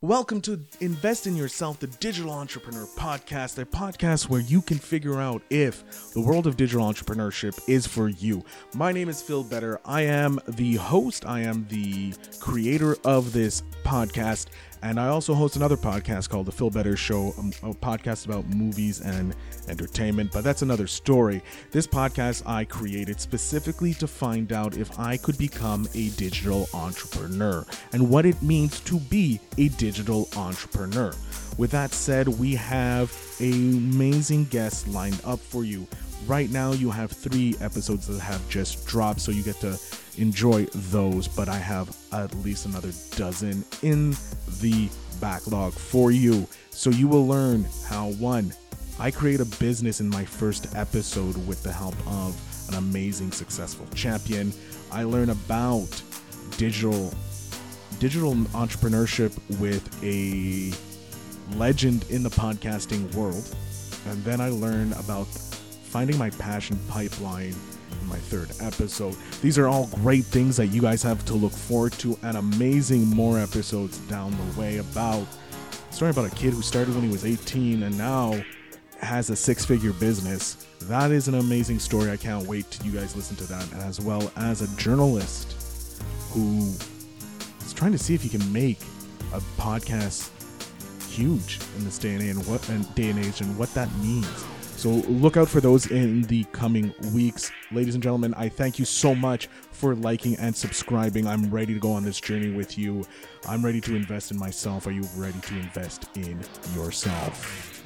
Welcome to Invest in Yourself, the Digital Entrepreneur Podcast, a podcast where you can figure out if the world of digital entrepreneurship is for you. My name is Phil Better. I am the host, I am the creator of this podcast, and I also host another podcast called The Phil Better Show, um, a, podcast about movies and entertainment, but that's another story. This podcast I created specifically to find out if I could become a digital entrepreneur and what it means to be a digital entrepreneur. With that said, we have amazing guests lined up for you. Right now, you have three episodes that have just dropped, so you get to enjoy those. But I have at least another dozen in the backlog for you. So you will learn how one, I create a business in my first episode with the help of an amazing, successful champion. I learn about digital digital entrepreneurship with a legend in the podcasting world. And then I learn about finding my passion pipeline in my third episode. These are all great things that you guys have to look forward to and amazing more episodes down the way about story about a kid who started when he was 18 and now has a six-figure business. That is an amazing story. I can't wait till you guys listen to that as well as a journalist who is trying to see if he can make a podcast huge in this day and age and what and day and age and what that means. So look out for those in the coming weeks. Ladies and gentlemen, I thank you so much for liking and subscribing. I'm ready to go on this journey with you. I'm ready to invest in myself. Are you ready to invest in yourself?